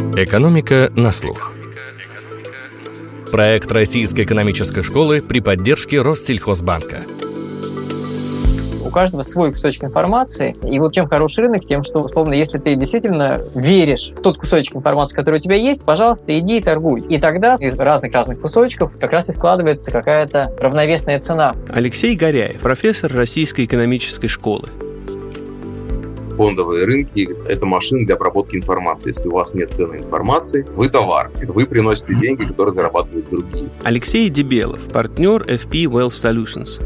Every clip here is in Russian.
Экономика на слух. Проект Российской экономической школы при поддержке Россельхозбанка. У каждого свой кусочек информации. И вот чем хороший рынок, тем, что, условно, если ты действительно веришь в тот кусочек информации, который у тебя есть, пожалуйста, иди и торгуй. И тогда из разных-разных кусочков как раз и складывается какая-то равновесная цена. Алексей Горяев, профессор Российской экономической школы фондовые рынки – это машины для обработки информации. Если у вас нет ценной информации, вы товар. Вы приносите деньги, которые зарабатывают другие. Алексей Дебелов, партнер FP Wealth Solutions.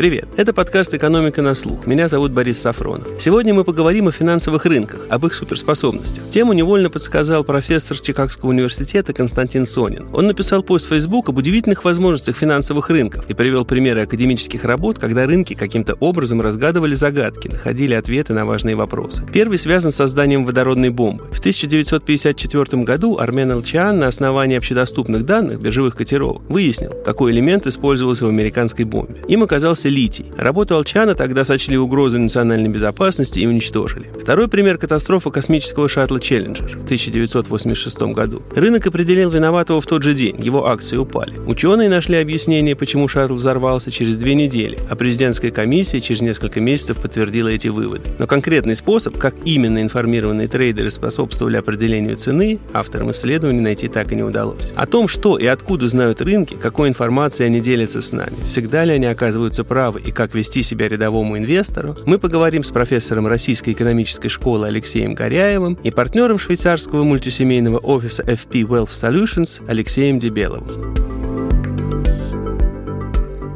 Привет! Это подкаст «Экономика на слух». Меня зовут Борис Сафронов. Сегодня мы поговорим о финансовых рынках, об их суперспособностях. Тему невольно подсказал профессор Чикагского университета Константин Сонин. Он написал пост в Facebook об удивительных возможностях финансовых рынков и привел примеры академических работ, когда рынки каким-то образом разгадывали загадки, находили ответы на важные вопросы. Первый связан с созданием водородной бомбы. В 1954 году Армен Алчан на основании общедоступных данных биржевых котировок выяснил, какой элемент использовался в американской бомбе. Им оказался литий. Работу Алчана тогда сочли угрозой национальной безопасности и уничтожили. Второй пример – катастрофа космического шаттла «Челленджер» в 1986 году. Рынок определил виноватого в тот же день, его акции упали. Ученые нашли объяснение, почему шаттл взорвался через две недели, а президентская комиссия через несколько месяцев подтвердила эти выводы. Но конкретный способ, как именно информированные трейдеры способствовали определению цены, авторам исследований найти так и не удалось. О том, что и откуда знают рынки, какой информацией они делятся с нами, всегда ли они оказываются правы, правы и как вести себя рядовому инвестору, мы поговорим с профессором Российской экономической школы Алексеем Горяевым и партнером швейцарского мультисемейного офиса FP Wealth Solutions Алексеем Дебеловым.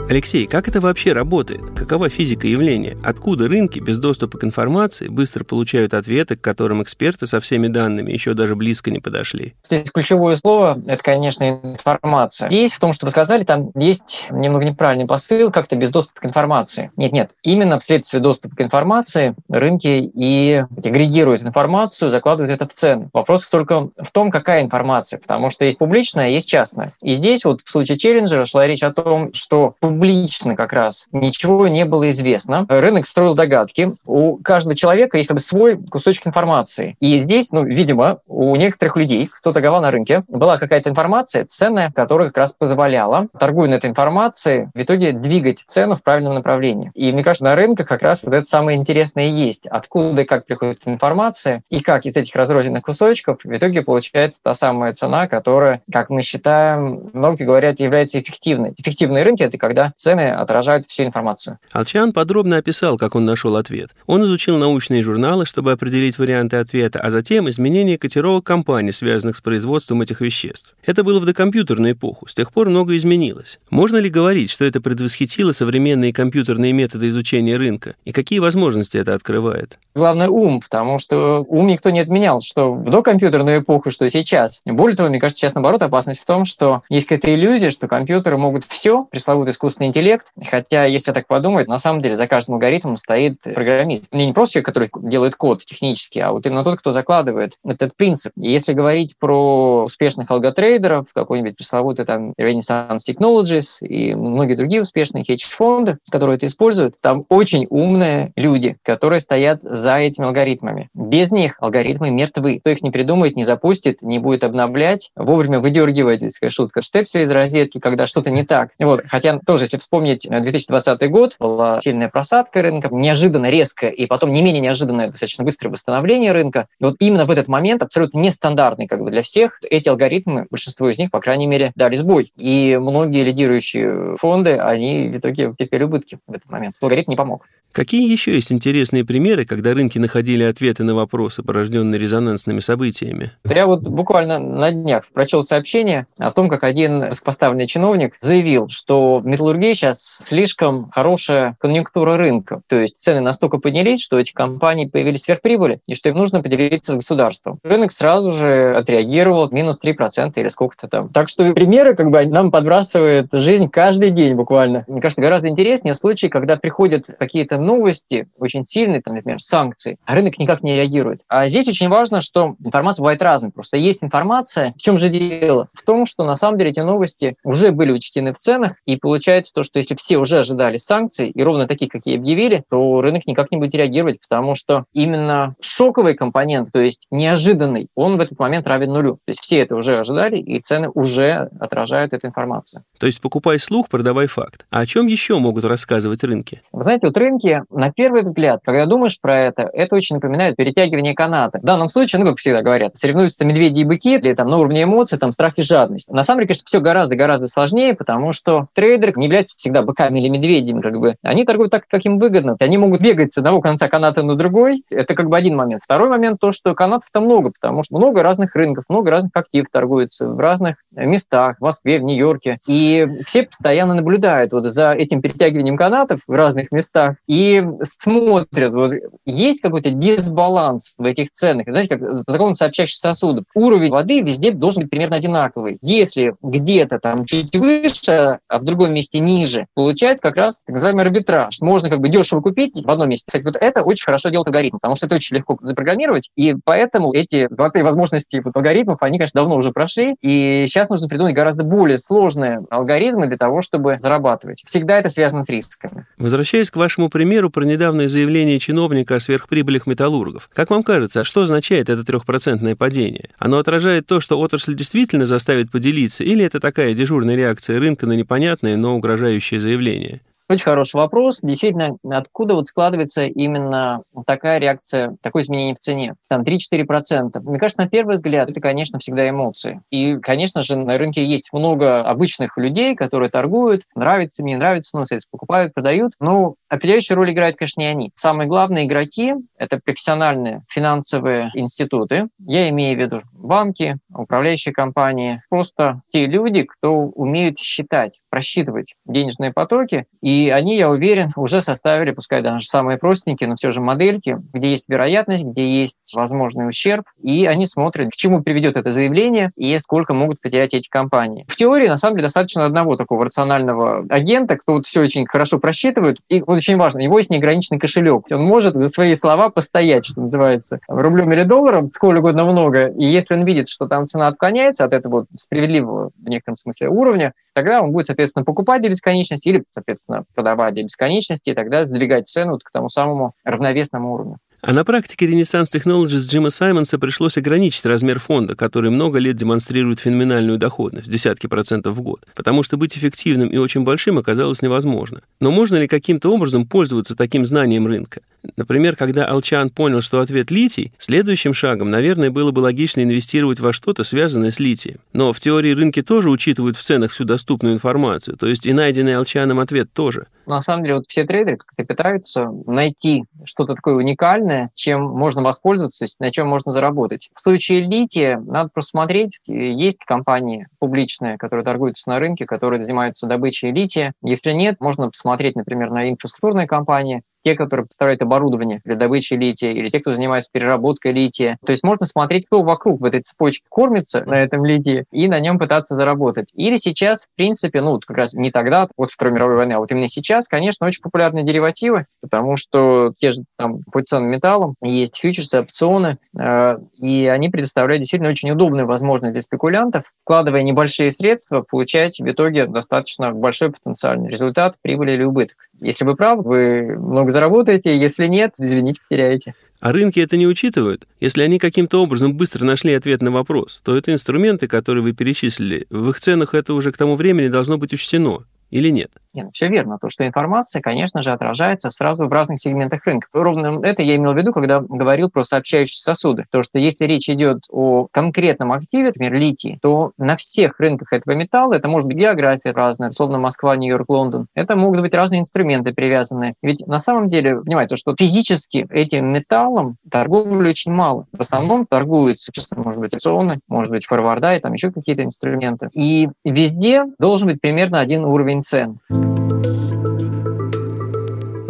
Алексей, как это вообще работает? Какова физика явления? Откуда рынки без доступа к информации быстро получают ответы, к которым эксперты со всеми данными еще даже близко не подошли? Здесь ключевое слово – это, конечно, информация. Здесь, в том, что вы сказали, там есть немного неправильный посыл, как-то без доступа к информации. Нет-нет, именно вследствие доступа к информации рынки и агрегируют информацию, закладывают это в цены. Вопрос только в том, какая информация, потому что есть публичная, есть частная. И здесь вот в случае челленджера шла речь о том, что публично как раз ничего не было известно. Рынок строил догадки. У каждого человека есть как бы свой кусочек информации. И здесь, ну, видимо, у некоторых людей, кто торговал на рынке, была какая-то информация ценная, которая как раз позволяла, торгуя на этой информации, в итоге двигать цену в правильном направлении. И мне кажется, на рынке как раз вот это самое интересное и есть. Откуда и как приходит информация, и как из этих разрозненных кусочков в итоге получается та самая цена, которая, как мы считаем, многие говорят, является эффективной. Эффективные рынки – это когда цены отражают всю информацию. Алчан подробно описал, как он нашел ответ. Он изучил научные журналы, чтобы определить варианты ответа, а затем изменение котировок компаний, связанных с производством этих веществ. Это было в докомпьютерную эпоху, с тех пор многое изменилось. Можно ли говорить, что это предвосхитило современные компьютерные методы изучения рынка? И какие возможности это открывает? Главное ум, потому что ум никто не отменял, что в докомпьютерную эпоху, что сейчас. Более того, мне кажется, сейчас наоборот опасность в том, что есть какая-то иллюзия, что компьютеры могут все, пресловутый искусственный искусственный интеллект, хотя, если так подумать, на самом деле за каждым алгоритмом стоит программист. Не, просто человек, который делает код технически, а вот именно тот, кто закладывает этот принцип. И если говорить про успешных алготрейдеров, какой-нибудь пресловутый там Renaissance Technologies и многие другие успешные хедж-фонды, которые это используют, там очень умные люди, которые стоят за этими алгоритмами. Без них алгоритмы мертвы. Кто их не придумает, не запустит, не будет обновлять, вовремя выдергивает, такая шутка, штепсель из розетки, когда что-то не так. Вот. Хотя тоже если вспомнить 2020 э, год, была сильная просадка рынка, неожиданно резкая, и потом не менее неожиданное, достаточно быстрое восстановление рынка. И вот именно в этот момент, абсолютно нестандартный как бы для всех, эти алгоритмы, большинство из них, по крайней мере, дали сбой. И многие лидирующие фонды, они в итоге терпели убытки в этот момент. Алгоритм не помог. Какие еще есть интересные примеры, когда рынки находили ответы на вопросы, порожденные резонансными событиями? Я вот буквально на днях прочел сообщение о том, как один поставленный чиновник заявил, что в металлургии сейчас слишком хорошая конъюнктура рынка. То есть цены настолько поднялись, что эти компании появились сверхприбыли, и что им нужно поделиться с государством. Рынок сразу же отреагировал минус 3% или сколько-то там. Так что примеры как бы нам подбрасывает жизнь каждый день буквально. Мне кажется, гораздо интереснее случаи, когда приходят какие-то новости, очень сильные, там, например, санкции, а рынок никак не реагирует. А здесь очень важно, что информация бывает разной. Просто есть информация. В чем же дело? В том, что на самом деле эти новости уже были учтены в ценах, и получается, получается то, что если все уже ожидали санкций, и ровно такие, какие объявили, то рынок никак не будет реагировать, потому что именно шоковый компонент, то есть неожиданный, он в этот момент равен нулю. То есть все это уже ожидали, и цены уже отражают эту информацию. То есть покупай слух, продавай факт. А о чем еще могут рассказывать рынки? Вы знаете, вот рынки, на первый взгляд, когда думаешь про это, это очень напоминает перетягивание каната. В данном случае, ну, как всегда говорят, соревнуются медведи и быки, или там на уровне эмоций, там страх и жадность. На самом деле, конечно, все гораздо-гораздо сложнее, потому что трейдеры не являются всегда быками или медведями, как бы. Они торгуют так, как им выгодно. Они могут бегать с одного конца каната на другой. Это как бы один момент. Второй момент то, что канатов-то много, потому что много разных рынков, много разных активов торгуется в разных местах, в Москве, в Нью-Йорке. И все постоянно наблюдают вот за этим перетягиванием канатов в разных местах и смотрят, вот, есть какой-то дисбаланс в этих ценах. Знаете, как по закону сообщающих сосудов. Уровень воды везде должен быть примерно одинаковый. Если где-то там чуть выше, а в другом месте ниже, получается как раз так называемый арбитраж. Можно как бы дешево купить в одном месте. Кстати, вот это очень хорошо делает алгоритм, потому что это очень легко запрограммировать, и поэтому эти золотые возможности вот алгоритмов, они, конечно, давно уже прошли, и сейчас нужно придумать гораздо более сложные алгоритмы для того, чтобы зарабатывать. Всегда это связано с рисками. Возвращаясь к вашему примеру про недавнее заявление чиновника о сверхприбылях металлургов, как вам кажется, а что означает это трехпроцентное падение? Оно отражает то, что отрасль действительно заставит поделиться, или это такая дежурная реакция рынка на непонятное, но угрожающее заявление? Очень хороший вопрос. Действительно, откуда вот складывается именно такая реакция, такое изменение в цене? Там 3-4%. Мне кажется, на первый взгляд, это, конечно, всегда эмоции. И, конечно же, на рынке есть много обычных людей, которые торгуют, нравится, мне нравится, ну, соответственно, покупают, продают. Но определяющую роль играют, конечно, не они. Самые главные игроки – это профессиональные финансовые институты. Я имею в виду банки, управляющие компании, просто те люди, кто умеют считать, просчитывать денежные потоки и они, я уверен, уже составили, пускай даже самые простенькие, но все же модельки, где есть вероятность, где есть возможный ущерб, и они смотрят, к чему приведет это заявление и сколько могут потерять эти компании. В теории, на самом деле, достаточно одного такого рационального агента, кто вот все очень хорошо просчитывает, и вот очень важно, у него есть неограниченный кошелек. Он может за свои слова постоять, что называется, рублем или долларом, сколько угодно много, и если он видит, что там цена отклоняется от этого справедливого в некотором смысле уровня, тогда он будет, соответственно, покупать до бесконечности или, соответственно, продавать до бесконечности, и тогда сдвигать цену к тому самому равновесному уровню. А на практике Renaissance Technologies Джима Саймонса пришлось ограничить размер фонда, который много лет демонстрирует феноменальную доходность, десятки процентов в год, потому что быть эффективным и очень большим оказалось невозможно. Но можно ли каким-то образом пользоваться таким знанием рынка? Например, когда Алчан понял, что ответ литий, следующим шагом, наверное, было бы логично инвестировать во что-то, связанное с литием. Но в теории рынки тоже учитывают в ценах всю доступную информацию, то есть и найденный Алчаном ответ тоже. На самом деле, вот все трейдеры как-то пытаются найти что-то такое уникальное, чем можно воспользоваться, на чем можно заработать. В случае лития надо просмотреть, есть компании публичные, которые торгуются на рынке, которые занимаются добычей лития. Если нет, можно посмотреть, например, на инфраструктурные компании, те, которые поставляют оборудование для добычи лития, или те, кто занимается переработкой лития. То есть можно смотреть, кто вокруг в этой цепочке кормится на этом литии, и на нем пытаться заработать. Или сейчас, в принципе, ну, как раз не тогда, вот Второй мировой войны, а вот именно сейчас, конечно, очень популярны деривативы, потому что те же там по ценным металлам есть фьючерсы, опционы, э, и они предоставляют действительно очень удобную возможность для спекулянтов, вкладывая небольшие средства, получать в итоге достаточно большой потенциальный результат, прибыль или убыток. Если вы правы, вы много заработаете, если нет, извините, потеряете. А рынки это не учитывают? Если они каким-то образом быстро нашли ответ на вопрос, то это инструменты, которые вы перечислили, в их ценах это уже к тому времени должно быть учтено или нет? Нет, все верно. То, что информация, конечно же, отражается сразу в разных сегментах рынка. Ровно это я имел в виду, когда говорил про сообщающие сосуды. То, что если речь идет о конкретном активе, например, литии, то на всех рынках этого металла, это может быть география разная, условно Москва, Нью-Йорк, Лондон, это могут быть разные инструменты привязанные. Ведь на самом деле, понимаете, то, что физически этим металлом торговли очень мало. В основном торгуются, честно, может быть, опционы, может быть, форварда и там еще какие-то инструменты. И везде должен быть примерно один уровень цен.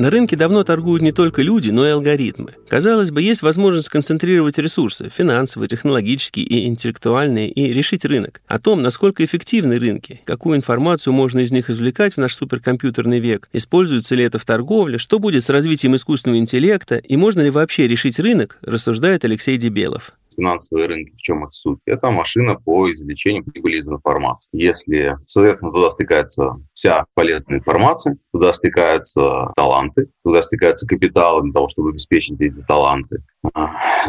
На рынке давно торгуют не только люди, но и алгоритмы. Казалось бы, есть возможность сконцентрировать ресурсы – финансовые, технологические и интеллектуальные – и решить рынок. О том, насколько эффективны рынки, какую информацию можно из них извлекать в наш суперкомпьютерный век, используется ли это в торговле, что будет с развитием искусственного интеллекта и можно ли вообще решить рынок, рассуждает Алексей Дебелов. Финансовые рынки, в чем их суть? Это машина по извлечению прибыли из информации. Если, соответственно, туда стыкается вся полезная информация, туда стыкаются таланты, туда стыкается капитал для того, чтобы обеспечить эти таланты,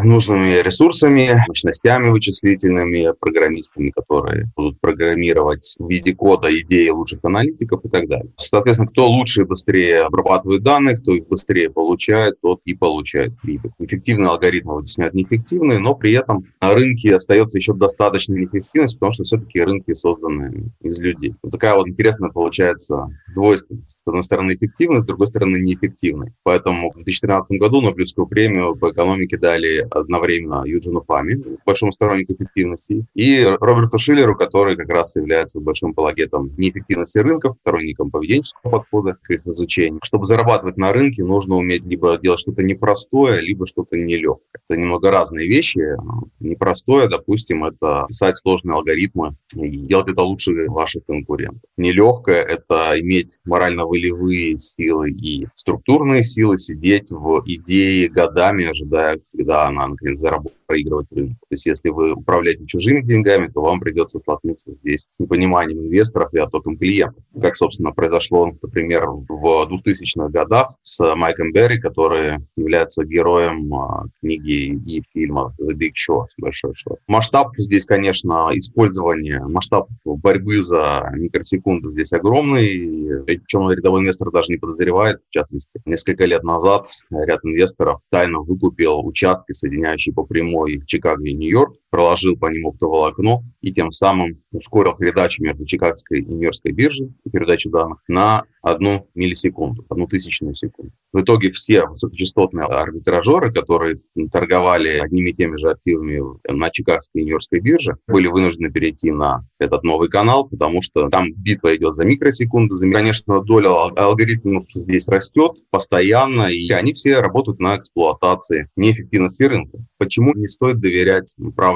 нужными ресурсами, мощностями вычислительными, программистами, которые будут программировать в виде кода идеи лучших аналитиков и так далее. Соответственно, кто лучше и быстрее обрабатывает данные, кто их быстрее получает, тот и получает прибыль. Эффективные алгоритмы вытесняют неэффективные, но при этом на рынке остается еще достаточная неэффективность, потому что все-таки рынки созданы из людей. Вот такая вот интересная получается двойственность. С одной стороны эффективность, с другой стороны неэффективной. Поэтому в 2013 году Нобелевскую премию по экономике дали одновременно Юджину Фами, большому стороннику эффективности, и Роберту Шиллеру, который как раз является большим апологетом неэффективности рынков, сторонником поведенческого подхода к их изучению. Чтобы зарабатывать на рынке, нужно уметь либо делать что-то непростое, либо что-то нелегкое. Это немного разные вещи. Непростое, допустим, это писать сложные алгоритмы и делать это лучше ваших конкурентов. Нелегкое – это иметь морально-волевые силы и структурные силы, сидеть в идее годами, ожидая, когда она, наконец, заработает проигрывать рынок. То есть если вы управляете чужими деньгами, то вам придется столкнуться здесь с непониманием инвесторов и оттоком клиентов. Как, собственно, произошло, например, в 2000-х годах с Майком Берри, который является героем а, книги и фильма The Big Short, Большой Шор. Масштаб здесь, конечно, использование, масштаб борьбы за микросекунды здесь огромный, причем рядовой инвестор даже не подозревает, в частности. Несколько лет назад ряд инвесторов тайно выкупил участки, соединяющие по прямой прямой Чикаго и Нью-Йорк, проложил по ним оптоволокно и тем самым ускорил передачу между Чикагской и Нью-Йоркской биржей, передачу данных, на одну миллисекунду, одну тысячную секунду. В итоге все высокочастотные арбитражеры, которые торговали одними и теми же активами на Чикагской и Нью-Йоркской бирже, были вынуждены перейти на этот новый канал, потому что там битва идет за микросекунды. За... Конечно, доля алгоритмов здесь растет постоянно, и они все работают на эксплуатации неэффективности рынка. Почему не стоит доверять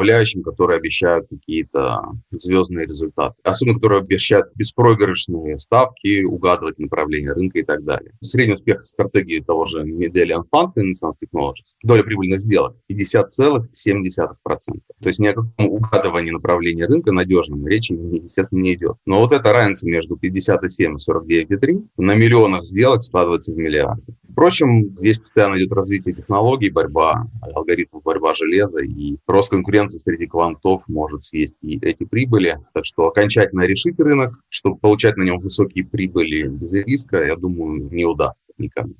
управляющим, которые обещают какие-то звездные результаты? Особенно, которые обещают беспроигрышные ставки, угадывать направление рынка и так далее. Средний успех стратегии того же Medallion Fund Finance Technologies, доля прибыльных сделок 50,7%. То есть ни о каком угадывании направления рынка надежном речи, естественно, не идет. Но вот эта разница между 57 и 49,3 на миллионах сделок складывается в миллиарды. Впрочем, здесь постоянно идет развитие технологий, борьба алгоритмов, борьба железа, и рост конкуренции среди квантов может съесть и эти прибыли. Так что окончательно решить рынок, чтобы получать на нем высокие прибыли без риска, я думаю, не удастся никому.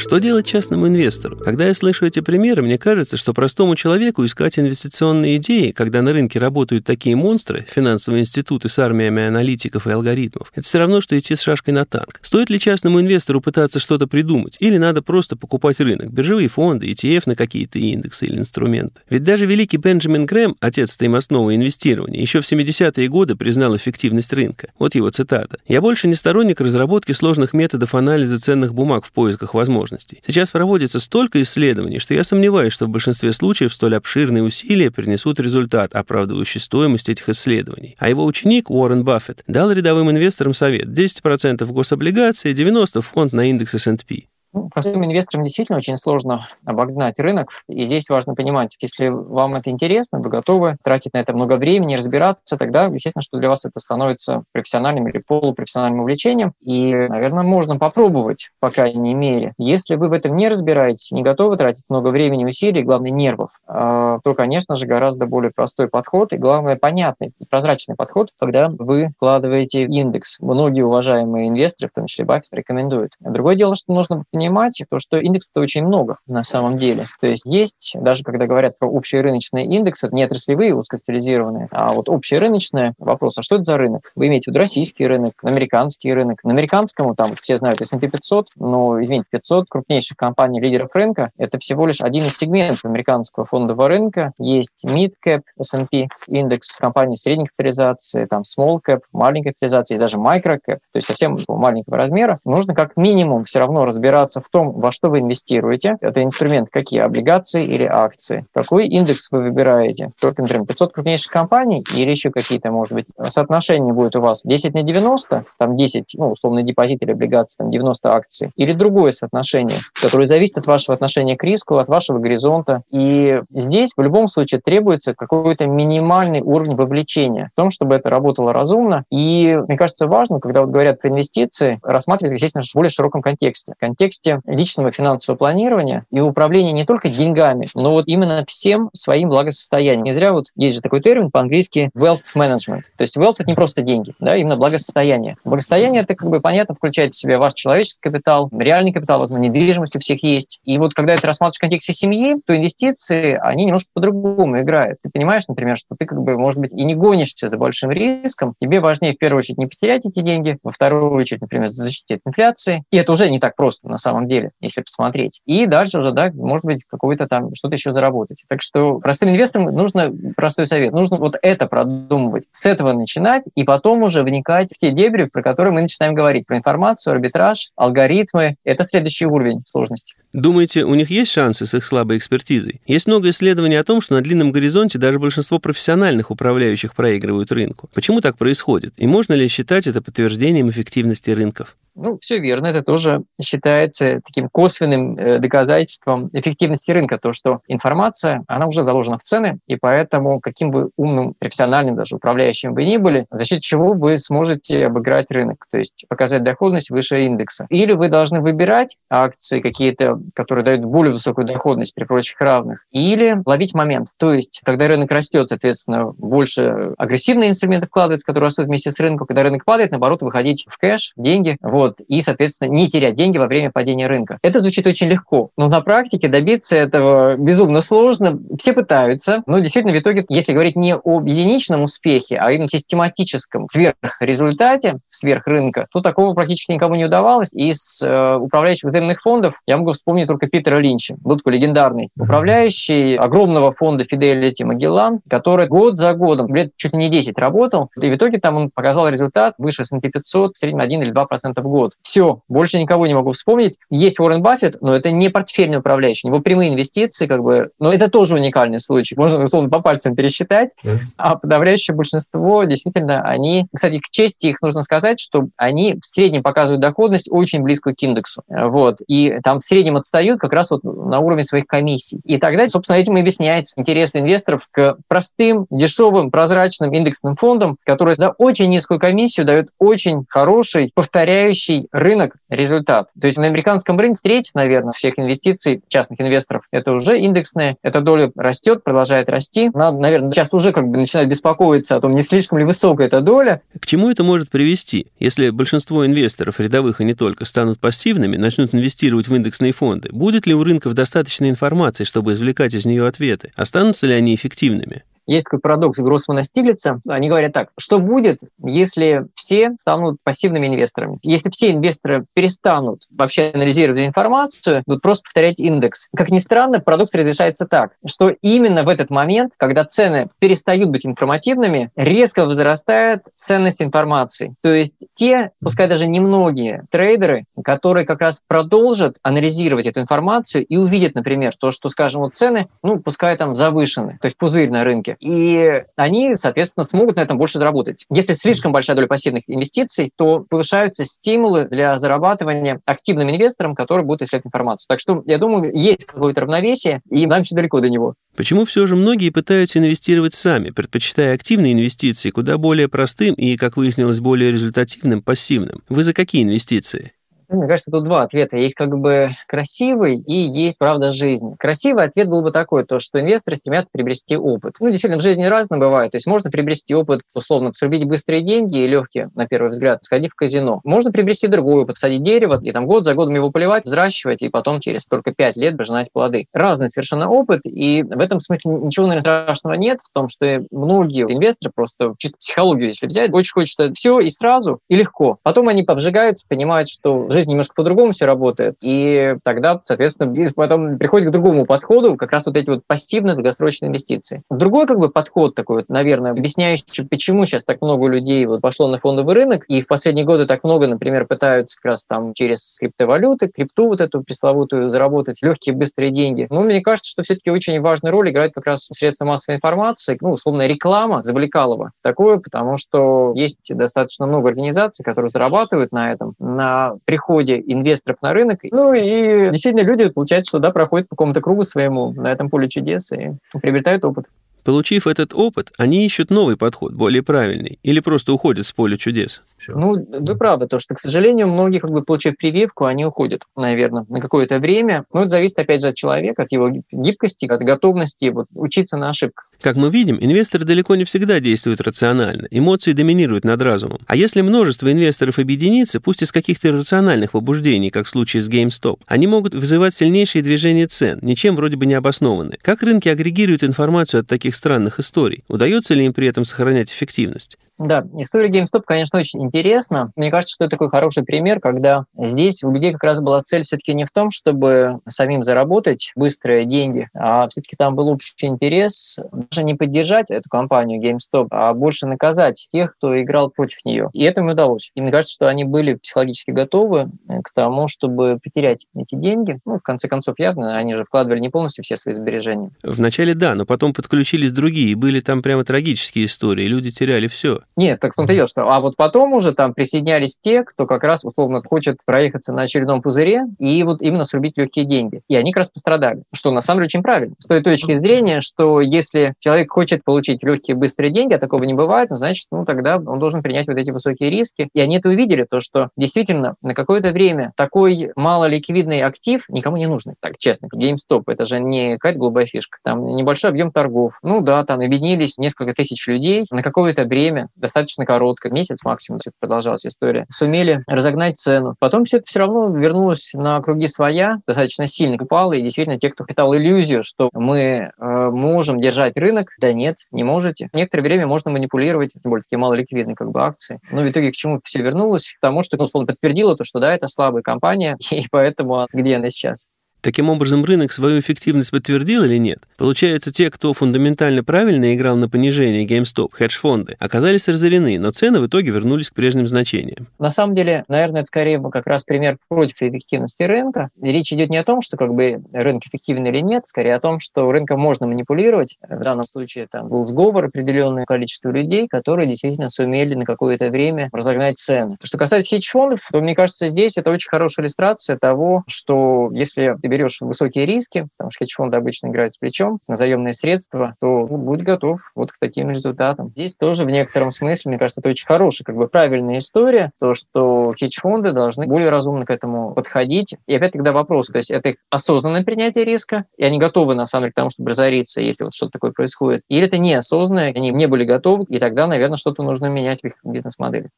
Что делать частному инвестору? Когда я слышу эти примеры, мне кажется, что простому человеку искать инвестиционные идеи, когда на рынке работают такие монстры, финансовые институты с армиями аналитиков и алгоритмов, это все равно, что идти с шашкой на танк. Стоит ли частному инвестору пытаться что-то придумать? Или надо просто покупать рынок, биржевые фонды, ETF на какие-то индексы или инструменты? Ведь даже великий Бенджамин Грэм, отец стоимостного инвестирования, еще в 70-е годы признал эффективность рынка. Вот его цитата. «Я больше не сторонник разработки сложных методов анализа ценных бумаг в поисках возможностей возможностей. Сейчас проводится столько исследований, что я сомневаюсь, что в большинстве случаев столь обширные усилия принесут результат, оправдывающий стоимость этих исследований. А его ученик Уоррен Баффет дал рядовым инвесторам совет 10% гособлигаций, 90% фонд на индекс S&P. Ну, простым инвесторам действительно очень сложно обогнать рынок. И здесь важно понимать, если вам это интересно, вы готовы тратить на это много времени, разбираться, тогда, естественно, что для вас это становится профессиональным или полупрофессиональным увлечением. И, наверное, можно попробовать, по крайней мере. Если вы в этом не разбираетесь, не готовы тратить много времени, усилий, главное, нервов, а, то, конечно же, гораздо более простой подход и, главное, понятный, прозрачный подход, когда вы вкладываете индекс. Многие уважаемые инвесторы, в том числе Баффет, рекомендуют. Другое дело, что нужно понимать, то, что индексов-то очень много на самом деле. То есть есть, даже когда говорят про общие рыночные индексы, не отраслевые, узкоспециализированные, а вот общие рыночные, вопрос, а что это за рынок? Вы имеете в виду российский рынок, американский рынок. На американском, там все знают S&P 500, но, извините, 500 крупнейших компаний, лидеров рынка, это всего лишь один из сегментов американского фондового рынка. Есть mid-cap S&P индекс компаний средней капитализации, там small cap, маленькой капитализации, даже micro cap, то есть совсем маленького размера. Нужно как минимум все равно разбираться разбираться в том, во что вы инвестируете. Это инструмент какие? Облигации или акции? Какой индекс вы выбираете? Только, например, 500 крупнейших компаний или еще какие-то, может быть, соотношения будет у вас 10 на 90, там 10, ну, условно, депозит или облигации, там 90 акций, или другое соотношение, которое зависит от вашего отношения к риску, от вашего горизонта. И здесь в любом случае требуется какой-то минимальный уровень вовлечения в том, чтобы это работало разумно. И мне кажется, важно, когда вот говорят про инвестиции, рассматривать, естественно, в более широком контексте. В контексте личного финансового планирования и управления не только деньгами, но вот именно всем своим благосостоянием. Не зря вот есть же такой термин по-английски wealth management. То есть wealth – это не просто деньги, да, именно благосостояние. Благосостояние – это, как бы понятно, включает в себя ваш человеческий капитал, реальный капитал, возможно, недвижимость у всех есть. И вот когда это рассматриваешь в контексте семьи, то инвестиции, они немножко по-другому играют. Ты понимаешь, например, что ты как бы, может быть, и не гонишься за большим риском. Тебе важнее в первую очередь не потерять эти деньги, во вторую очередь, например, защитить от инфляции. И это уже не так просто на самом деле, если посмотреть. И дальше уже, да, может быть, какое-то там что-то еще заработать. Так что простым инвесторам нужно простой совет. Нужно вот это продумывать, с этого начинать, и потом уже вникать в те дебри, про которые мы начинаем говорить, про информацию, арбитраж, алгоритмы. Это следующий уровень сложности. Думаете, у них есть шансы с их слабой экспертизой? Есть много исследований о том, что на длинном горизонте даже большинство профессиональных управляющих проигрывают рынку. Почему так происходит? И можно ли считать это подтверждением эффективности рынков? Ну, все верно. Это тоже считается таким косвенным э, доказательством эффективности рынка. То, что информация, она уже заложена в цены, и поэтому каким бы умным, профессиональным даже управляющим вы ни были, за счет чего вы сможете обыграть рынок, то есть показать доходность выше индекса. Или вы должны выбирать акции какие-то, которые дают более высокую доходность при прочих равных, или ловить момент. То есть, когда рынок растет, соответственно, больше агрессивные инструменты вкладываются, которые растут вместе с рынком. Когда рынок падает, наоборот, выходить в кэш, деньги, вот, и, соответственно, не терять деньги во время падения рынка. Это звучит очень легко, но на практике добиться этого безумно сложно. Все пытаются, но действительно в итоге, если говорить не об единичном успехе, а именно систематическом сверхрезультате, сверхрынка, то такого практически никому не удавалось. Из э, управляющих взаимных фондов я могу вспомнить только Питера Линча, был такой легендарный управляющий огромного фонда Fidelity Magellan, который год за годом, лет чуть ли не 10 работал, и в итоге там он показал результат выше S&P 500 в среднем 1 или 2% в год год. Все, больше никого не могу вспомнить. Есть Уоррен Баффет, но это не портфельный управляющий, у него прямые инвестиции, как бы, но это тоже уникальный случай. Можно, условно, по пальцам пересчитать, mm-hmm. а подавляющее большинство, действительно, они, кстати, к чести их нужно сказать, что они в среднем показывают доходность очень близкую к индексу. Вот. И там в среднем отстают как раз вот на уровне своих комиссий. И тогда, собственно, этим и объясняется интерес инвесторов к простым, дешевым, прозрачным индексным фондам, которые за очень низкую комиссию дают очень хороший, повторяющий рынок результат. То есть на американском рынке треть, наверное, всех инвестиций частных инвесторов это уже индексные. Эта доля растет, продолжает расти. Надо, наверное, сейчас уже как бы начинать беспокоиться о том, не слишком ли высокая эта доля. К чему это может привести? Если большинство инвесторов, рядовых и не только, станут пассивными, начнут инвестировать в индексные фонды, будет ли у рынков достаточно информации, чтобы извлекать из нее ответы? Останутся ли они эффективными? Есть такой парадокс Гроссмана Стиглица. Они говорят так, что будет, если все станут пассивными инвесторами? Если все инвесторы перестанут вообще анализировать информацию, будут просто повторять индекс. Как ни странно, парадокс разрешается так, что именно в этот момент, когда цены перестают быть информативными, резко возрастает ценность информации. То есть те, пускай даже немногие трейдеры, которые как раз продолжат анализировать эту информацию и увидят, например, то, что, скажем, вот цены, ну, пускай там завышены, то есть пузырь на рынке, и они, соответственно, смогут на этом больше заработать. Если слишком большая доля пассивных инвестиций, то повышаются стимулы для зарабатывания активным инвесторам, которые будут исследовать информацию. Так что, я думаю, есть какое-то равновесие, и нам еще далеко до него. Почему все же многие пытаются инвестировать сами, предпочитая активные инвестиции куда более простым и, как выяснилось, более результативным пассивным? Вы за какие инвестиции? Мне кажется, тут два ответа. Есть как бы красивый и есть правда жизни. Красивый ответ был бы такой, то, что инвесторы стремятся приобрести опыт. Ну, действительно, в жизни разное бывает. То есть можно приобрести опыт, условно, срубить быстрые деньги и легкие, на первый взгляд, сходить в казино. Можно приобрести другой опыт, садить дерево и там год за годом его поливать, взращивать, и потом через только пять лет пожинать плоды. Разный совершенно опыт, и в этом смысле ничего, наверное, страшного нет, в том, что многие инвесторы просто чисто психологию, если взять, очень хочется все и сразу, и легко. Потом они обжигаются, понимают, что жизнь жизни немножко по-другому все работает, и тогда, соответственно, потом приходит к другому подходу, как раз вот эти вот пассивные долгосрочные инвестиции. Другой как бы подход такой вот, наверное, объясняющий, почему сейчас так много людей вот пошло на фондовый рынок, и в последние годы так много, например, пытаются как раз там через криптовалюты, крипту вот эту пресловутую заработать, легкие быстрые деньги. Ну, мне кажется, что все-таки очень важную роль играет как раз средства массовой информации, ну, условно, реклама завлекалова. Такое, потому что есть достаточно много организаций, которые зарабатывают на этом, на приходе инвесторов на рынок. Ну, и действительно люди, получается, что да, проходят по какому-то кругу своему на этом поле чудес и приобретают опыт. Получив этот опыт, они ищут новый подход, более правильный, или просто уходят с поля чудес. Все. Ну, вы правы, то, что, к сожалению, многие, как бы, получив прививку, они уходят, наверное, на какое-то время. Но это зависит, опять же, от человека, от его гибкости, от готовности вот, учиться на ошибках. Как мы видим, инвесторы далеко не всегда действуют рационально. Эмоции доминируют над разумом. А если множество инвесторов объединится, пусть из каких-то иррациональных побуждений, как в случае с GameStop, они могут вызывать сильнейшие движения цен, ничем вроде бы не обоснованные. Как рынки агрегируют информацию от таких странных историй? Удается ли им при этом сохранять эффективность? Да, история GameStop, конечно, очень интересна. Мне кажется, что это такой хороший пример, когда здесь у людей как раз была цель все-таки не в том, чтобы самим заработать быстрые деньги, а все-таки там был общий интерес даже не поддержать эту компанию GameStop, а больше наказать тех, кто играл против нее. И это им удалось. И мне кажется, что они были психологически готовы к тому, чтобы потерять эти деньги. Ну, в конце концов, явно, они же вкладывали не полностью все свои сбережения. Вначале да, но потом подключились другие, были там прямо трагические истории, люди теряли все. Нет, так в том-то дело, что... А вот потом уже там присоединялись те, кто как раз, условно, хочет проехаться на очередном пузыре и вот именно срубить легкие деньги. И они как раз пострадали, что на самом деле очень правильно. С той точки зрения, что если человек хочет получить легкие быстрые деньги, а такого не бывает, ну, значит, ну, тогда он должен принять вот эти высокие риски. И они это увидели, то, что действительно на какое-то время такой малоликвидный актив никому не нужен. Так, честно, GameStop, это же не какая-то голубая фишка. Там небольшой объем торгов. Ну да, там объединились несколько тысяч людей на какое-то время, достаточно коротко, месяц максимум все это продолжалась история, сумели разогнать цену. Потом все это все равно вернулось на круги своя, достаточно сильно упало, и действительно те, кто питал иллюзию, что мы э, можем держать рынок, да нет, не можете. Некоторое время можно манипулировать, тем более такие малоликвидные как бы акции. Но в итоге к чему все вернулось? К тому, что, ну, условно, подтвердило то, что да, это слабая компания, и поэтому где она сейчас? Таким образом, рынок свою эффективность подтвердил или нет? Получается, те, кто фундаментально правильно играл на понижение GameStop, хедж-фонды, оказались разорены, но цены в итоге вернулись к прежним значениям. На самом деле, наверное, это скорее как раз пример против эффективности рынка. И речь идет не о том, что как бы рынок эффективный или нет, скорее о том, что рынком можно манипулировать. В данном случае там был сговор определенное количество людей, которые действительно сумели на какое-то время разогнать цены. Что касается хедж-фондов, то, мне кажется, здесь это очень хорошая иллюстрация того, что если ты берешь высокие риски, потому что хедж-фонды обычно играют с плечом, на заемные средства, то ну, будь готов вот к таким результатам. Здесь тоже в некотором смысле, мне кажется, это очень хорошая, как бы правильная история, то, что хедж-фонды должны более разумно к этому подходить. И опять тогда вопрос, то есть это их осознанное принятие риска, и они готовы, на самом деле, к тому, чтобы разориться, если вот что-то такое происходит, или это неосознанное, они не были готовы, и тогда, наверное, что-то нужно менять в их бизнес-модели.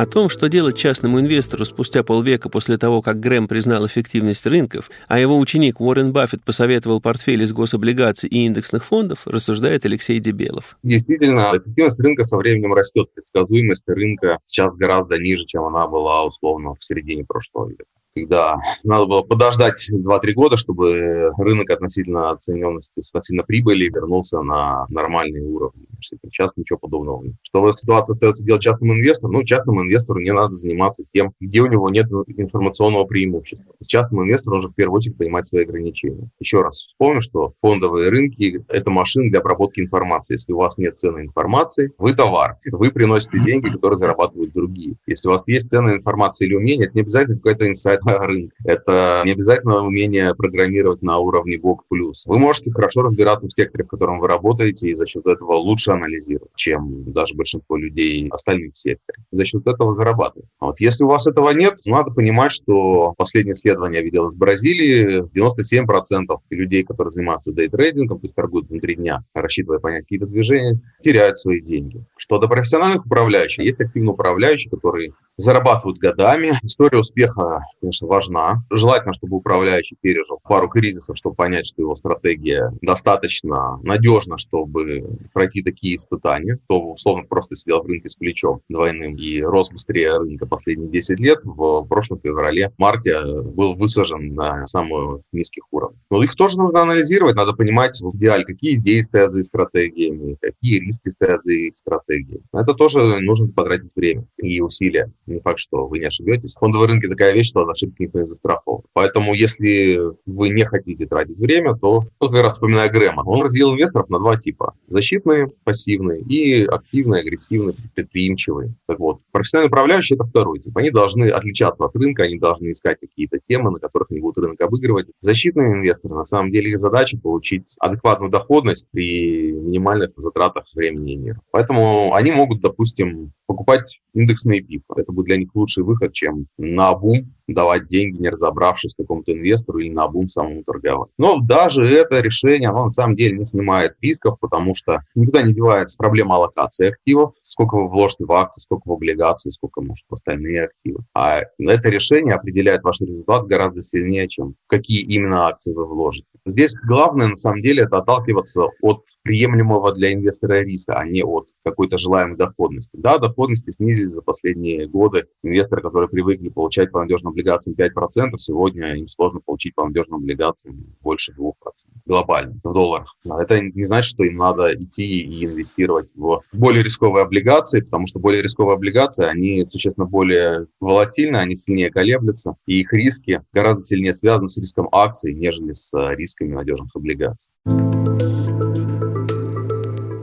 О том, что делать частному инвестору спустя полвека после того, как Грэм признал эффективность рынков, а его ученик Уоррен Баффет посоветовал портфель из гособлигаций и индексных фондов, рассуждает Алексей Дебелов. Действительно, эффективность рынка со временем растет. Предсказуемость рынка сейчас гораздо ниже, чем она была условно в середине прошлого века когда надо было подождать 2-3 года, чтобы рынок относительно оцененности, относительно прибыли вернулся на нормальные уровни. Сейчас ничего подобного нет. Что ситуация остается делать частному инвестору? Ну, частному инвестору не надо заниматься тем, где у него нет информационного преимущества. Частному инвестору нужно в первую очередь понимать свои ограничения. Еще раз вспомню, что фондовые рынки – это машины для обработки информации. Если у вас нет ценной информации, вы товар. Вы приносите деньги, которые зарабатывают другие. Если у вас есть ценная информация или умение, это не обязательно какой-то инсайт рынка. Это не обязательно умение программировать на уровне Бог плюс. Вы можете хорошо разбираться в секторе, в котором вы работаете, и за счет этого лучше анализировать, чем даже большинство людей остальных в секторе. За счет этого зарабатывать. Вот. Если у вас этого нет, надо понимать, что последнее исследование я видел из Бразилии, 97% людей, которые занимаются дейтрейдингом, то есть торгуют внутри дня, рассчитывая понять какие-то движения, теряют свои деньги. Что до профессиональных управляющих, есть активно управляющие, которые зарабатывают годами. История успеха, конечно, важна. Желательно, чтобы управляющий пережил пару кризисов, чтобы понять, что его стратегия достаточно надежна, чтобы пройти такие испытания. То, условно, просто сидел в рынке с плечом двойным и рос быстрее рынка последние 10 лет. В прошлом феврале, марте был высажен на самых низких уровнях. Но их тоже нужно анализировать, надо понимать в идеале, какие идеи стоят за их стратегиями, какие риски стоят за их стратегией. Это тоже нужно потратить время и усилия. Не факт, что вы не ошибетесь. Фондовые рынки такая вещь, что от ошибок никто не застрахован. Поэтому, если вы не хотите тратить время, то, ну, как раз вспоминая Грэма, он разделил инвесторов на два типа. Защитные, пассивные и активные, агрессивные, предприимчивые. Так вот, профессиональные управляющие – это второй тип. Они должны отличаться от рынка, они должны искать какие-то темы, на которых они будут рынок обыгрывать. Защитные инвесторы, на самом деле, их задача получить адекватную доходность при минимальных затратах времени и мира. Поэтому они могут, допустим, покупать индексные ПИФ. Это будет для них лучший выход, чем на бум давать деньги, не разобравшись какому-то инвестору или на бум самому торговать. Но даже это решение, оно на самом деле не снимает рисков, потому что никуда не девается проблема аллокации активов, сколько вы вложите в акции, сколько в облигации, сколько, может, в остальные активы. А это решение определяет ваш результат гораздо сильнее, чем какие именно акции вы вложите. Здесь главное, на самом деле, это отталкиваться от приемлемого для инвестора риска, а не от какой-то желаемой доходности. Да, доходности снизились за последние годы. Инвесторы, которые привыкли получать по надежным облигациям 5%, сегодня им сложно получить по надежным облигациям больше 2% глобально в долларах. Это не значит, что им надо идти и инвестировать в более рисковые облигации, потому что более рисковые облигации, они существенно более волатильны, они сильнее колеблются, и их риски гораздо сильнее связаны с риском акций, нежели с рисками надежных облигаций.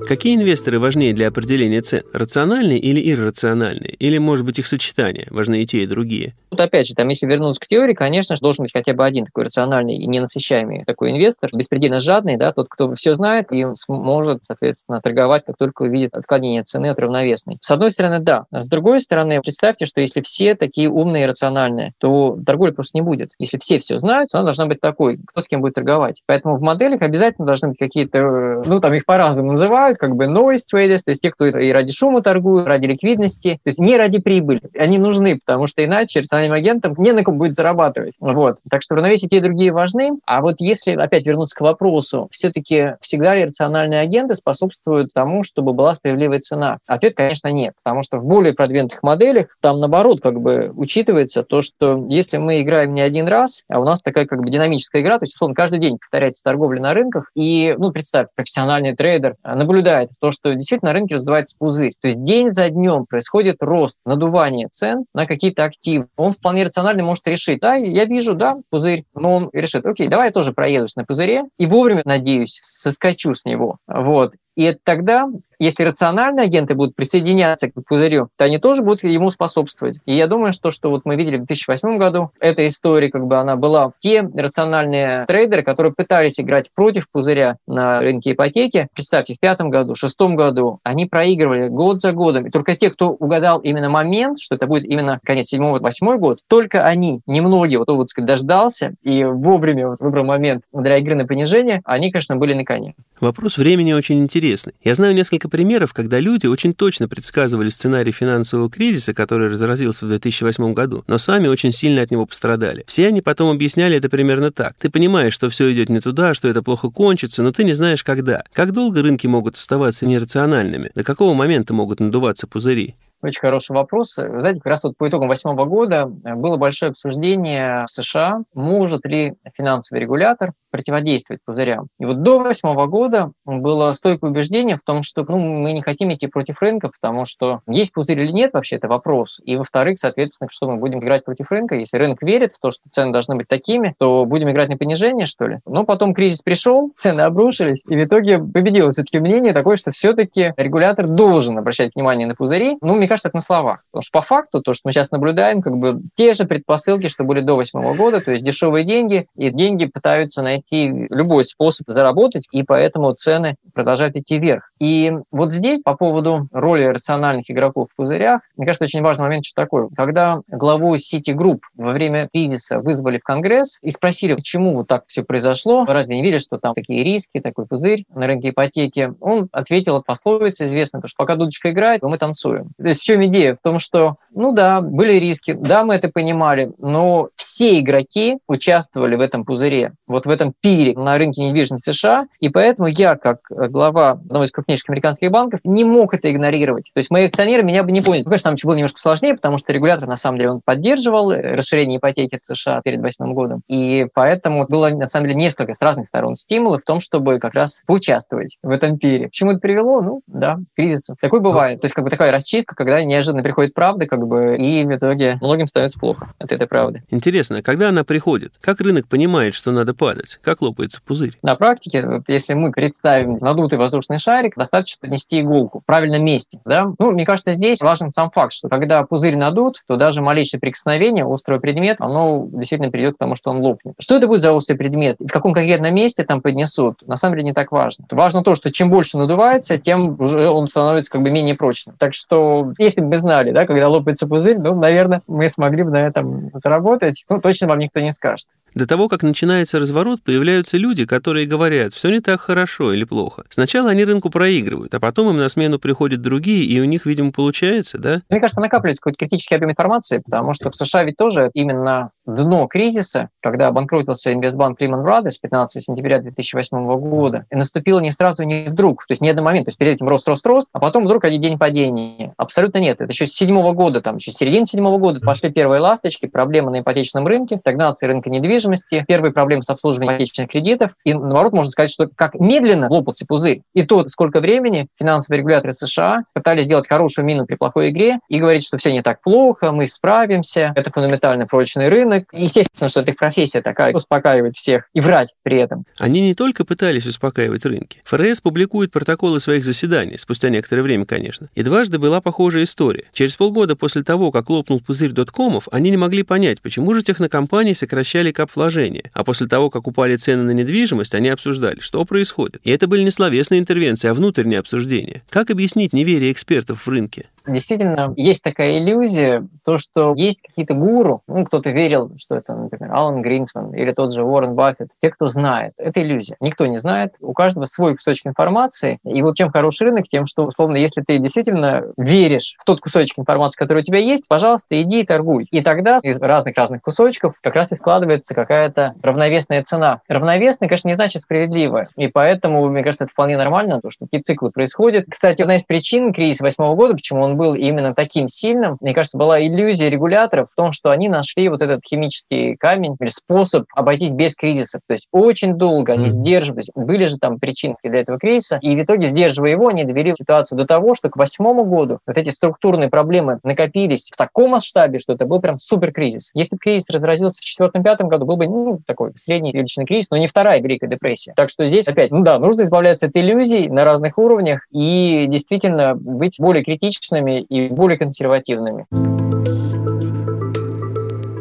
Какие инвесторы важнее для определения цен? Рациональные или иррациональные? Или, может быть, их сочетание? Важны и те, и другие. Тут опять же, там, если вернуться к теории, конечно же, должен быть хотя бы один такой рациональный и ненасыщаемый такой инвестор, беспредельно жадный, да, тот, кто все знает и сможет, соответственно, торговать, как только увидит отклонение цены от равновесной. С одной стороны, да. С другой стороны, представьте, что если все такие умные и рациональные, то торговли просто не будет. Если все все знают, она должна быть такой, кто с кем будет торговать. Поэтому в моделях обязательно должны быть какие-то, ну, там их по-разному называют, как бы noise traders, то есть те, кто и ради шума торгуют, ради ликвидности, то есть не ради прибыли. Они нужны, потому что иначе рациональным агентам не на ком будет зарабатывать. Вот. Так что равновесие те и другие важны. А вот если опять вернуться к вопросу, все-таки всегда ли рациональные агенты способствуют тому, чтобы была справедливая цена? Ответ, конечно, нет. Потому что в более продвинутых моделях там, наоборот, как бы учитывается то, что если мы играем не один раз, а у нас такая как бы динамическая игра, то есть, условно, каждый день повторяется торговля на рынках, и, ну, представь, профессиональный трейдер наблюдает то, что действительно на рынке раздувается пузырь. То есть день за днем происходит рост, надувание цен на какие-то активы. Он вполне рационально может решить, да, я вижу, да, пузырь, но он решит, окей, давай я тоже проедусь на пузыре и вовремя, надеюсь, соскочу с него. Вот. И тогда если рациональные агенты будут присоединяться к пузырю, то они тоже будут ему способствовать. И я думаю, что, что вот мы видели в 2008 году, эта история, как бы она была. Те рациональные трейдеры, которые пытались играть против пузыря на рынке ипотеки, представьте, в пятом году, шестом году, они проигрывали год за годом. И только те, кто угадал именно момент, что это будет именно конец седьмого, восьмой год, только они, немногие, вот, вот сказать, дождался и вовремя вот, выбрал момент для игры на понижение, они, конечно, были на коне. Вопрос времени очень интересный. Я знаю несколько примеров, когда люди очень точно предсказывали сценарий финансового кризиса, который разразился в 2008 году, но сами очень сильно от него пострадали. Все они потом объясняли это примерно так. Ты понимаешь, что все идет не туда, что это плохо кончится, но ты не знаешь, когда. Как долго рынки могут оставаться нерациональными? До какого момента могут надуваться пузыри? Очень хороший вопрос. Знаете, как раз вот по итогам восьмого года э, было большое обсуждение в США, может ли финансовый регулятор противодействовать пузырям. И вот до восьмого года было стойкое убеждение в том, что ну, мы не хотим идти против рынка, потому что есть пузырь или нет, вообще это вопрос. И во-вторых, соответственно, что мы будем играть против рынка? Если рынок верит в то, что цены должны быть такими, то будем играть на понижение, что ли? Но потом кризис пришел, цены обрушились, и в итоге победило все-таки мнение такое, что все-таки регулятор должен обращать внимание на пузыри. Ну, мне кажется, это на словах. Потому что по факту то, что мы сейчас наблюдаем, как бы те же предпосылки, что были до восьмого года, то есть дешевые деньги, и деньги пытаются найти любой способ заработать, и поэтому цены продолжают идти вверх. И вот здесь по поводу роли рациональных игроков в пузырях, мне кажется, очень важный момент что такое. Когда главу City Group во время кризиса вызвали в Конгресс и спросили, почему вот так все произошло, разве не видели, что там такие риски, такой пузырь на рынке ипотеки, он ответил пословица известная, что пока дудочка играет, мы танцуем. То в чем идея? В том, что, ну да, были риски, да, мы это понимали, но все игроки участвовали в этом пузыре, вот в этом пире на рынке недвижимости США, и поэтому я, как глава одного из крупнейших американских банков, не мог это игнорировать. То есть мои акционеры меня бы не поняли. Ну, конечно, там было немножко сложнее, потому что регулятор, на самом деле, он поддерживал расширение ипотеки в США перед восьмым годом, и поэтому было, на самом деле, несколько с разных сторон стимулов в том, чтобы как раз поучаствовать в этом пире. К чему это привело? Ну, да, к кризису. Такое бывает. То есть как бы такая расчистка, когда неожиданно приходит правда, как бы, и в итоге многим становится плохо от этой правды. Интересно, а когда она приходит, как рынок понимает, что надо падать? Как лопается пузырь? На практике, вот если мы представим надутый воздушный шарик, достаточно поднести иголку в правильном месте. Да? Ну, мне кажется, здесь важен сам факт, что когда пузырь надут, то даже малейшее прикосновение острого предмета, оно действительно приведет к тому, что он лопнет. Что это будет за острый предмет? В каком конкретном месте там поднесут? На самом деле не так важно. Важно то, что чем больше надувается, тем уже он становится как бы менее прочным. Так что, если бы мы знали, да, когда лопается пузырь, ну, наверное, мы смогли бы на этом заработать. Ну, точно вам никто не скажет. До того, как начинается разворот, появляются люди, которые говорят, все не так хорошо или плохо. Сначала они рынку проигрывают, а потом им на смену приходят другие, и у них, видимо, получается, да? Мне кажется, накапливается какой-то критический объем информации, потому что в США ведь тоже именно дно кризиса, когда обанкротился инвестбанк Lehman Brothers 15 сентября 2008 года, и наступило не сразу, не вдруг, то есть не один момент, то есть перед этим рост, рост, рост, а потом вдруг один день падения. Абсолютно нет. Это еще с седьмого года, там, еще с середины седьмого года пошли первые ласточки, проблемы на ипотечном рынке, стагнация рынка недвижимости, первые проблемы с обслуживанием ипотечных кредитов. И наоборот, можно сказать, что как медленно лопался пузырь. И то, сколько времени финансовые регуляторы США пытались сделать хорошую мину при плохой игре и говорить, что все не так плохо, мы справимся, это фундаментально прочный рынок. Естественно, что это их профессия такая, успокаивать всех и врать при этом. Они не только пытались успокаивать рынки. ФРС публикует протоколы своих заседаний, спустя некоторое время, конечно. И дважды была похожая история. Через полгода после того, как лопнул пузырь доткомов, они не могли понять, почему же технокомпании сокращали кап-вложения, а после того, как упали цены на недвижимость, они обсуждали, что происходит. И это были не словесные интервенции, а внутренние обсуждения. Как объяснить неверие экспертов в рынке? Действительно, есть такая иллюзия, то, что есть какие-то гуру, ну, кто-то верил, что это, например, Алан Гринсман или тот же Уоррен Баффет, те, кто знает. Это иллюзия. Никто не знает, у каждого свой кусочек информации. И вот чем хороший рынок, тем, что, условно, если ты действительно веришь в тот кусочек информации, который у тебя есть, пожалуйста, иди и торгуй. И тогда из разных-разных кусочков как раз и складывается какая-то равновесная цена. Равновесная, конечно, не значит справедливая. И поэтому, мне кажется, это вполне нормально, то, что такие циклы происходят. Кстати, одна из причин кризиса восьмого года, почему он был именно таким сильным, мне кажется, была иллюзия регуляторов в том, что они нашли вот этот химический камень или способ обойтись без кризиса. То есть очень долго они сдерживались. Были же там причины для этого кризиса, и в итоге, сдерживая его, они довели ситуацию до того, что к восьмому году вот эти структурные проблемы накопились в таком масштабе, что это был прям супер кризис. Если бы кризис разразился в четвертом-пятом году, был бы ну, такой средний величины кризис, но не вторая Великая депрессия. Так что здесь опять, ну да, нужно избавляться от иллюзий на разных уровнях и действительно быть более критичными и более консервативными.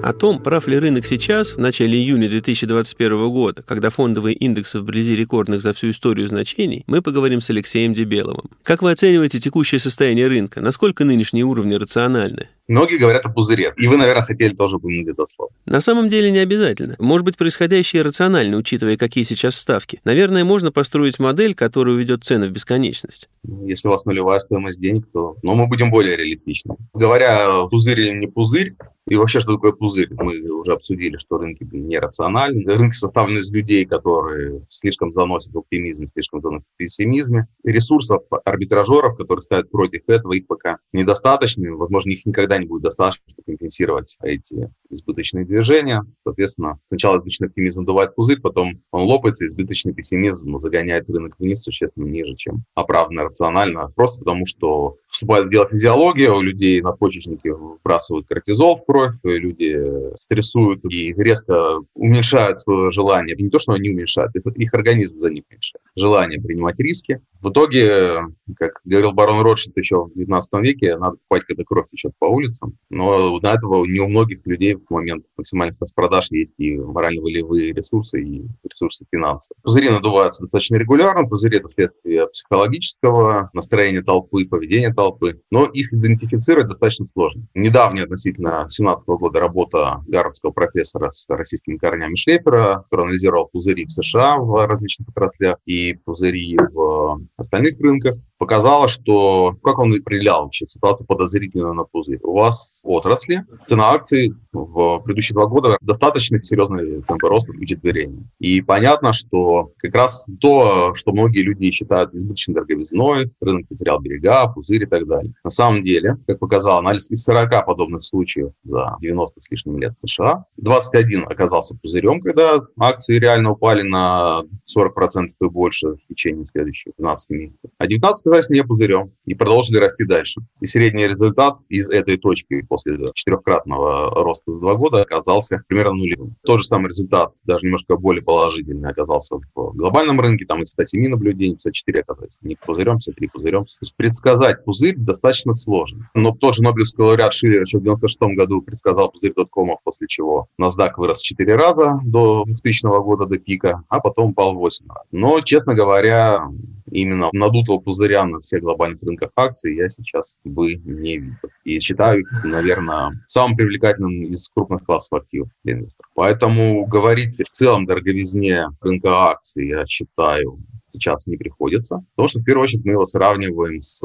О том, прав ли рынок сейчас, в начале июня 2021 года, когда фондовые индексы вблизи рекордных за всю историю значений, мы поговорим с Алексеем Дебеловым. Как вы оцениваете текущее состояние рынка? Насколько нынешние уровни рациональны? Многие говорят о пузыре. И вы, наверное, хотели тоже упомянуть это слово. На самом деле не обязательно. Может быть, происходящее рационально, учитывая, какие сейчас ставки. Наверное, можно построить модель, которая уведет цены в бесконечность. Ну, если у вас нулевая стоимость денег, то но мы будем более реалистичны. Говоря, пузырь или не пузырь, и вообще, что такое пузырь? Мы уже обсудили, что рынки нерациональны. Рынки составлены из людей, которые слишком заносят в оптимизме, слишком заносят в пессимизме. Ресурсов арбитражеров, которые стоят против этого, их пока недостаточно. Возможно, их никогда не будет достаточно, чтобы компенсировать эти избыточные движения. Соответственно, сначала избыточный оптимизм надувает пузырь, потом он лопается, избыточный пессимизм загоняет рынок вниз существенно ниже, чем оправданно рационально. Просто потому, что вступает в дело физиология, у людей надпочечники вбрасывают кортизол в кровь, кровь, люди стрессуют и резко уменьшают свое желание. Не то, что они уменьшают, их организм за них меньше. Желание принимать риски. В итоге, как говорил барон Ротшильд еще в 19 веке, надо покупать, когда кровь течет по улицам. Но до этого не у многих людей в момент максимальных распродаж есть и морально-волевые ресурсы, и ресурсы финансов. Пузыри надуваются достаточно регулярно. Пузыри – это следствие психологического настроения толпы, поведения толпы. Но их идентифицировать достаточно сложно. Недавняя относительно 2017 года работа гарвардского профессора с российскими корнями Шлепера, который анализировал пузыри в США в различных отраслях и пузыри в остальных рынках, показала, что как он определял вообще ситуацию подозрительную на пузырь. У вас отрасли, цена акций в предыдущие два года достаточно серьезные темпы роста учетверения. И понятно, что как раз то, что многие люди считают избыточной дороговизной, рынок потерял берега, пузырь и так далее. На самом деле, как показал анализ из 40 подобных случаев за 90 с лишним лет в США, 21 оказался пузырем, когда акции реально упали на 40% и больше в течение следующих 12 месяцев. А 19 оказались не пузырем и продолжили расти дальше. И средний результат из этой точки после четырехкратного роста за два года оказался примерно нулевым. Тот же самый результат, даже немножко более положительный, оказался в глобальном рынке. Там из 107 наблюдений 54 оказались не пузырем, 53 пузырем. То есть предсказать пузырь достаточно сложно. Но тот же Нобелевский лауреат Шиллер еще в 96 году предсказал пузырь доткомов, после чего NASDAQ вырос в 4 раза до 2000 года, до пика, а потом упал в 8 раз. Но, честно говоря, именно надутого пузыря на всех глобальных рынках акций я сейчас бы не видел. И считаю наверное, самым привлекательным из крупных классов активов для инвесторов. Поэтому говорить в целом дороговизне рынка акций, я считаю, сейчас не приходится. Потому что, в первую очередь, мы его сравниваем с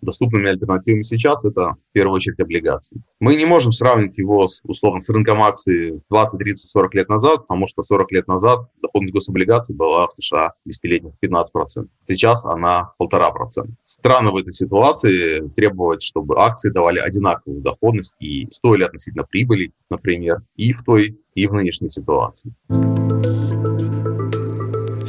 доступными альтернативами сейчас это в первую очередь облигации. Мы не можем сравнить его с, условно с рынком акций 20, 30, 40 лет назад, потому что 40 лет назад доходность гособлигаций была в США десятилетних 15%. Сейчас она 1,5%. Странно в этой ситуации требовать, чтобы акции давали одинаковую доходность и стоили относительно прибыли, например, и в той, и в нынешней ситуации.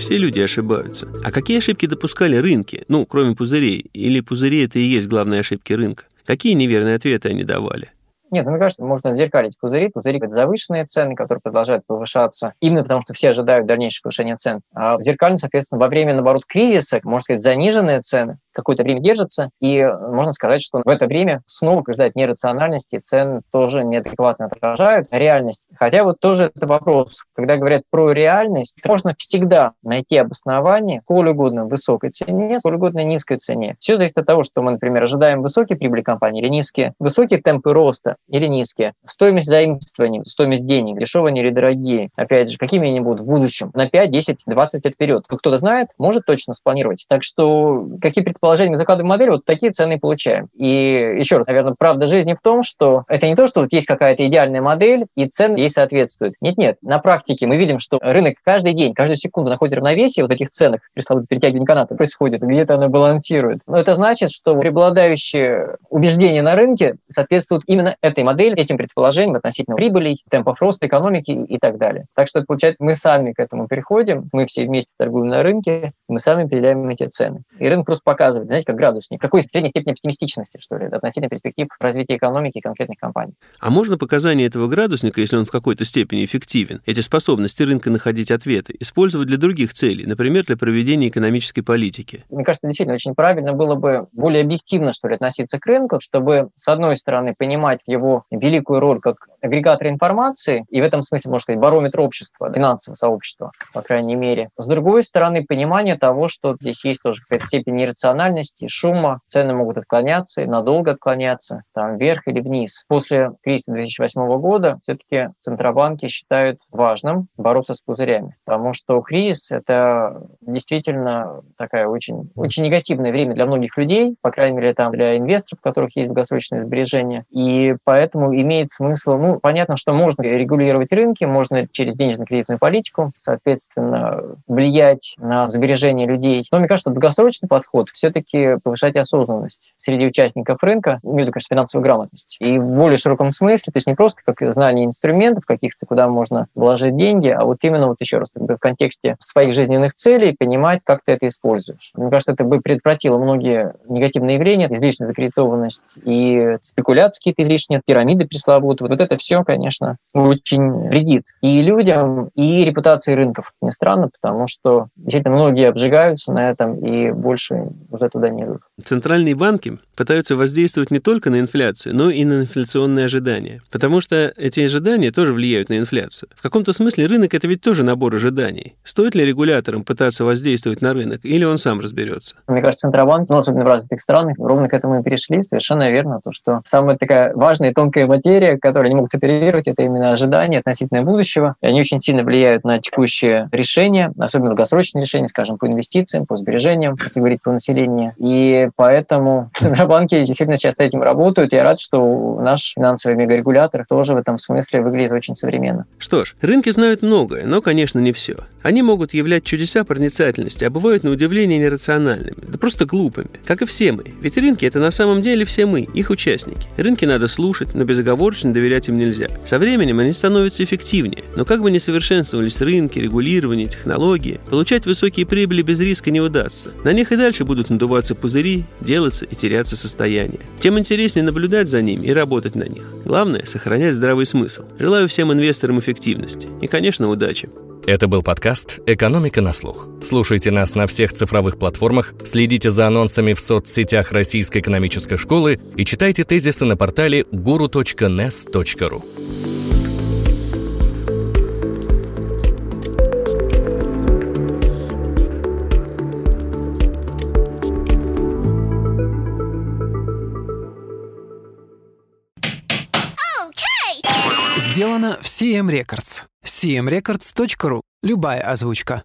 Все люди ошибаются. А какие ошибки допускали рынки? Ну, кроме пузырей. Или пузыри – это и есть главные ошибки рынка? Какие неверные ответы они давали? Нет, ну, мне кажется, можно зеркалить пузыри. Пузыри – это завышенные цены, которые продолжают повышаться, именно потому что все ожидают дальнейшего повышения цен. А в зеркальном, соответственно, во время, наоборот, кризиса, можно сказать, заниженные цены, какое-то время держатся, и можно сказать, что в это время снова ждать нерациональности, цены тоже неадекватно отражают реальность. Хотя вот тоже это вопрос. Когда говорят про реальность, можно всегда найти обоснование сколь угодно высокой цене, сколь угодно низкой цене. Все зависит от того, что мы, например, ожидаем высокие прибыли компании или низкие, высокие темпы роста или низкие, стоимость заимствований, стоимость денег, дешевые или дорогие, опять же, какими они будут в будущем, на 5, 10, 20 лет вперед. Кто-то знает, может точно спланировать. Так что какие предположения мы закладываем модель, вот такие цены получаем. И еще раз, наверное, правда жизни в том, что это не то, что вот есть какая-то идеальная модель, и цены ей соответствуют. Нет-нет, на практике мы видим, что рынок каждый день, каждую секунду находит равновесие вот этих ценах, пресловутых перетягивания каната происходит, где-то оно балансирует. Но это значит, что преобладающее убеждение на рынке соответствует именно этой модели, этим предположениям относительно прибылей, темпов роста экономики и так далее. Так что, получается, мы сами к этому переходим, мы все вместе торгуем на рынке, мы сами определяем эти цены. И рынок просто показывает, знаете, как градусник, какой средней степени оптимистичности, что ли, относительно перспектив развития экономики конкретных компаний. А можно показания этого градусника, если он в какой-то степени эффективен, эти способности рынка находить ответы, использовать для других целей, например, для проведения экономической политики? Мне кажется, действительно очень правильно было бы более объективно, что ли, относиться к рынку, чтобы, с одной стороны, понимать его великую роль как агрегатор информации, и в этом смысле, можно сказать, барометр общества, финансового сообщества, по крайней мере. С другой стороны, понимание того, что здесь есть тоже какая-то степень нерациональности, шума, цены могут отклоняться, и надолго отклоняться, там, вверх или вниз. После кризиса 2008 года все-таки центробанки считают важным бороться с пузырями, потому что кризис — это действительно такая очень, очень негативное время для многих людей, по крайней мере, там для инвесторов, у которых есть долгосрочные сбережения, и поэтому имеет смысл, ну, понятно, что можно регулировать рынки, можно через денежно-кредитную политику, соответственно, влиять на сбережения людей. Но мне кажется, долгосрочный подход все все-таки повышать осознанность среди участников рынка, имею в виду, конечно, финансовую грамотность. И в более широком смысле, то есть не просто как знание инструментов каких-то, куда можно вложить деньги, а вот именно, вот еще раз, как бы в контексте своих жизненных целей понимать, как ты это используешь. Мне кажется, это бы предотвратило многие негативные явления, излишняя закредитованность и спекуляции какие-то излишние, пирамиды пресловутые. Вот это все, конечно, очень вредит и людям, и репутации рынков. Не странно, потому что действительно многие обжигаются на этом и больше уже туда не идут. Центральные банки пытаются воздействовать не только на инфляцию, но и на инфляционные ожидания. Потому что эти ожидания тоже влияют на инфляцию. В каком-то смысле рынок — это ведь тоже набор ожиданий. Стоит ли регуляторам пытаться воздействовать на рынок, или он сам разберется? Мне кажется, Центробанк, ну, особенно в развитых странах, ровно к этому и перешли. Совершенно верно. То, что самая такая важная и тонкая материя, которую они могут оперировать, это именно ожидания относительно будущего. И они очень сильно влияют на текущие решения, особенно долгосрочные решения, скажем, по инвестициям, по сбережениям, если говорить про население. И поэтому Центробанки действительно сейчас с этим работают. Я рад, что наш финансовый мегарегулятор тоже в этом смысле выглядит очень современно. Что ж, рынки знают многое, но, конечно, не все. Они могут являть чудеса проницательности, а бывают на удивление нерациональными, да просто глупыми, как и все мы. Ведь рынки — это на самом деле все мы, их участники. Рынки надо слушать, но безоговорочно доверять им нельзя. Со временем они становятся эффективнее, но как бы ни совершенствовались рынки, регулирование, технологии, получать высокие прибыли без риска не удастся. На них и дальше будут надуваться пузыри, делаться и теряться состояние. Тем интереснее наблюдать за ними и работать на них. Главное – сохранять здравый смысл. Желаю всем инвесторам эффективности. И, конечно, удачи. Это был подкаст «Экономика на слух». Слушайте нас на всех цифровых платформах, следите за анонсами в соцсетях Российской экономической школы и читайте тезисы на портале guru.nes.ru. Сделано в CM Records. cmrecords.ru. Любая озвучка.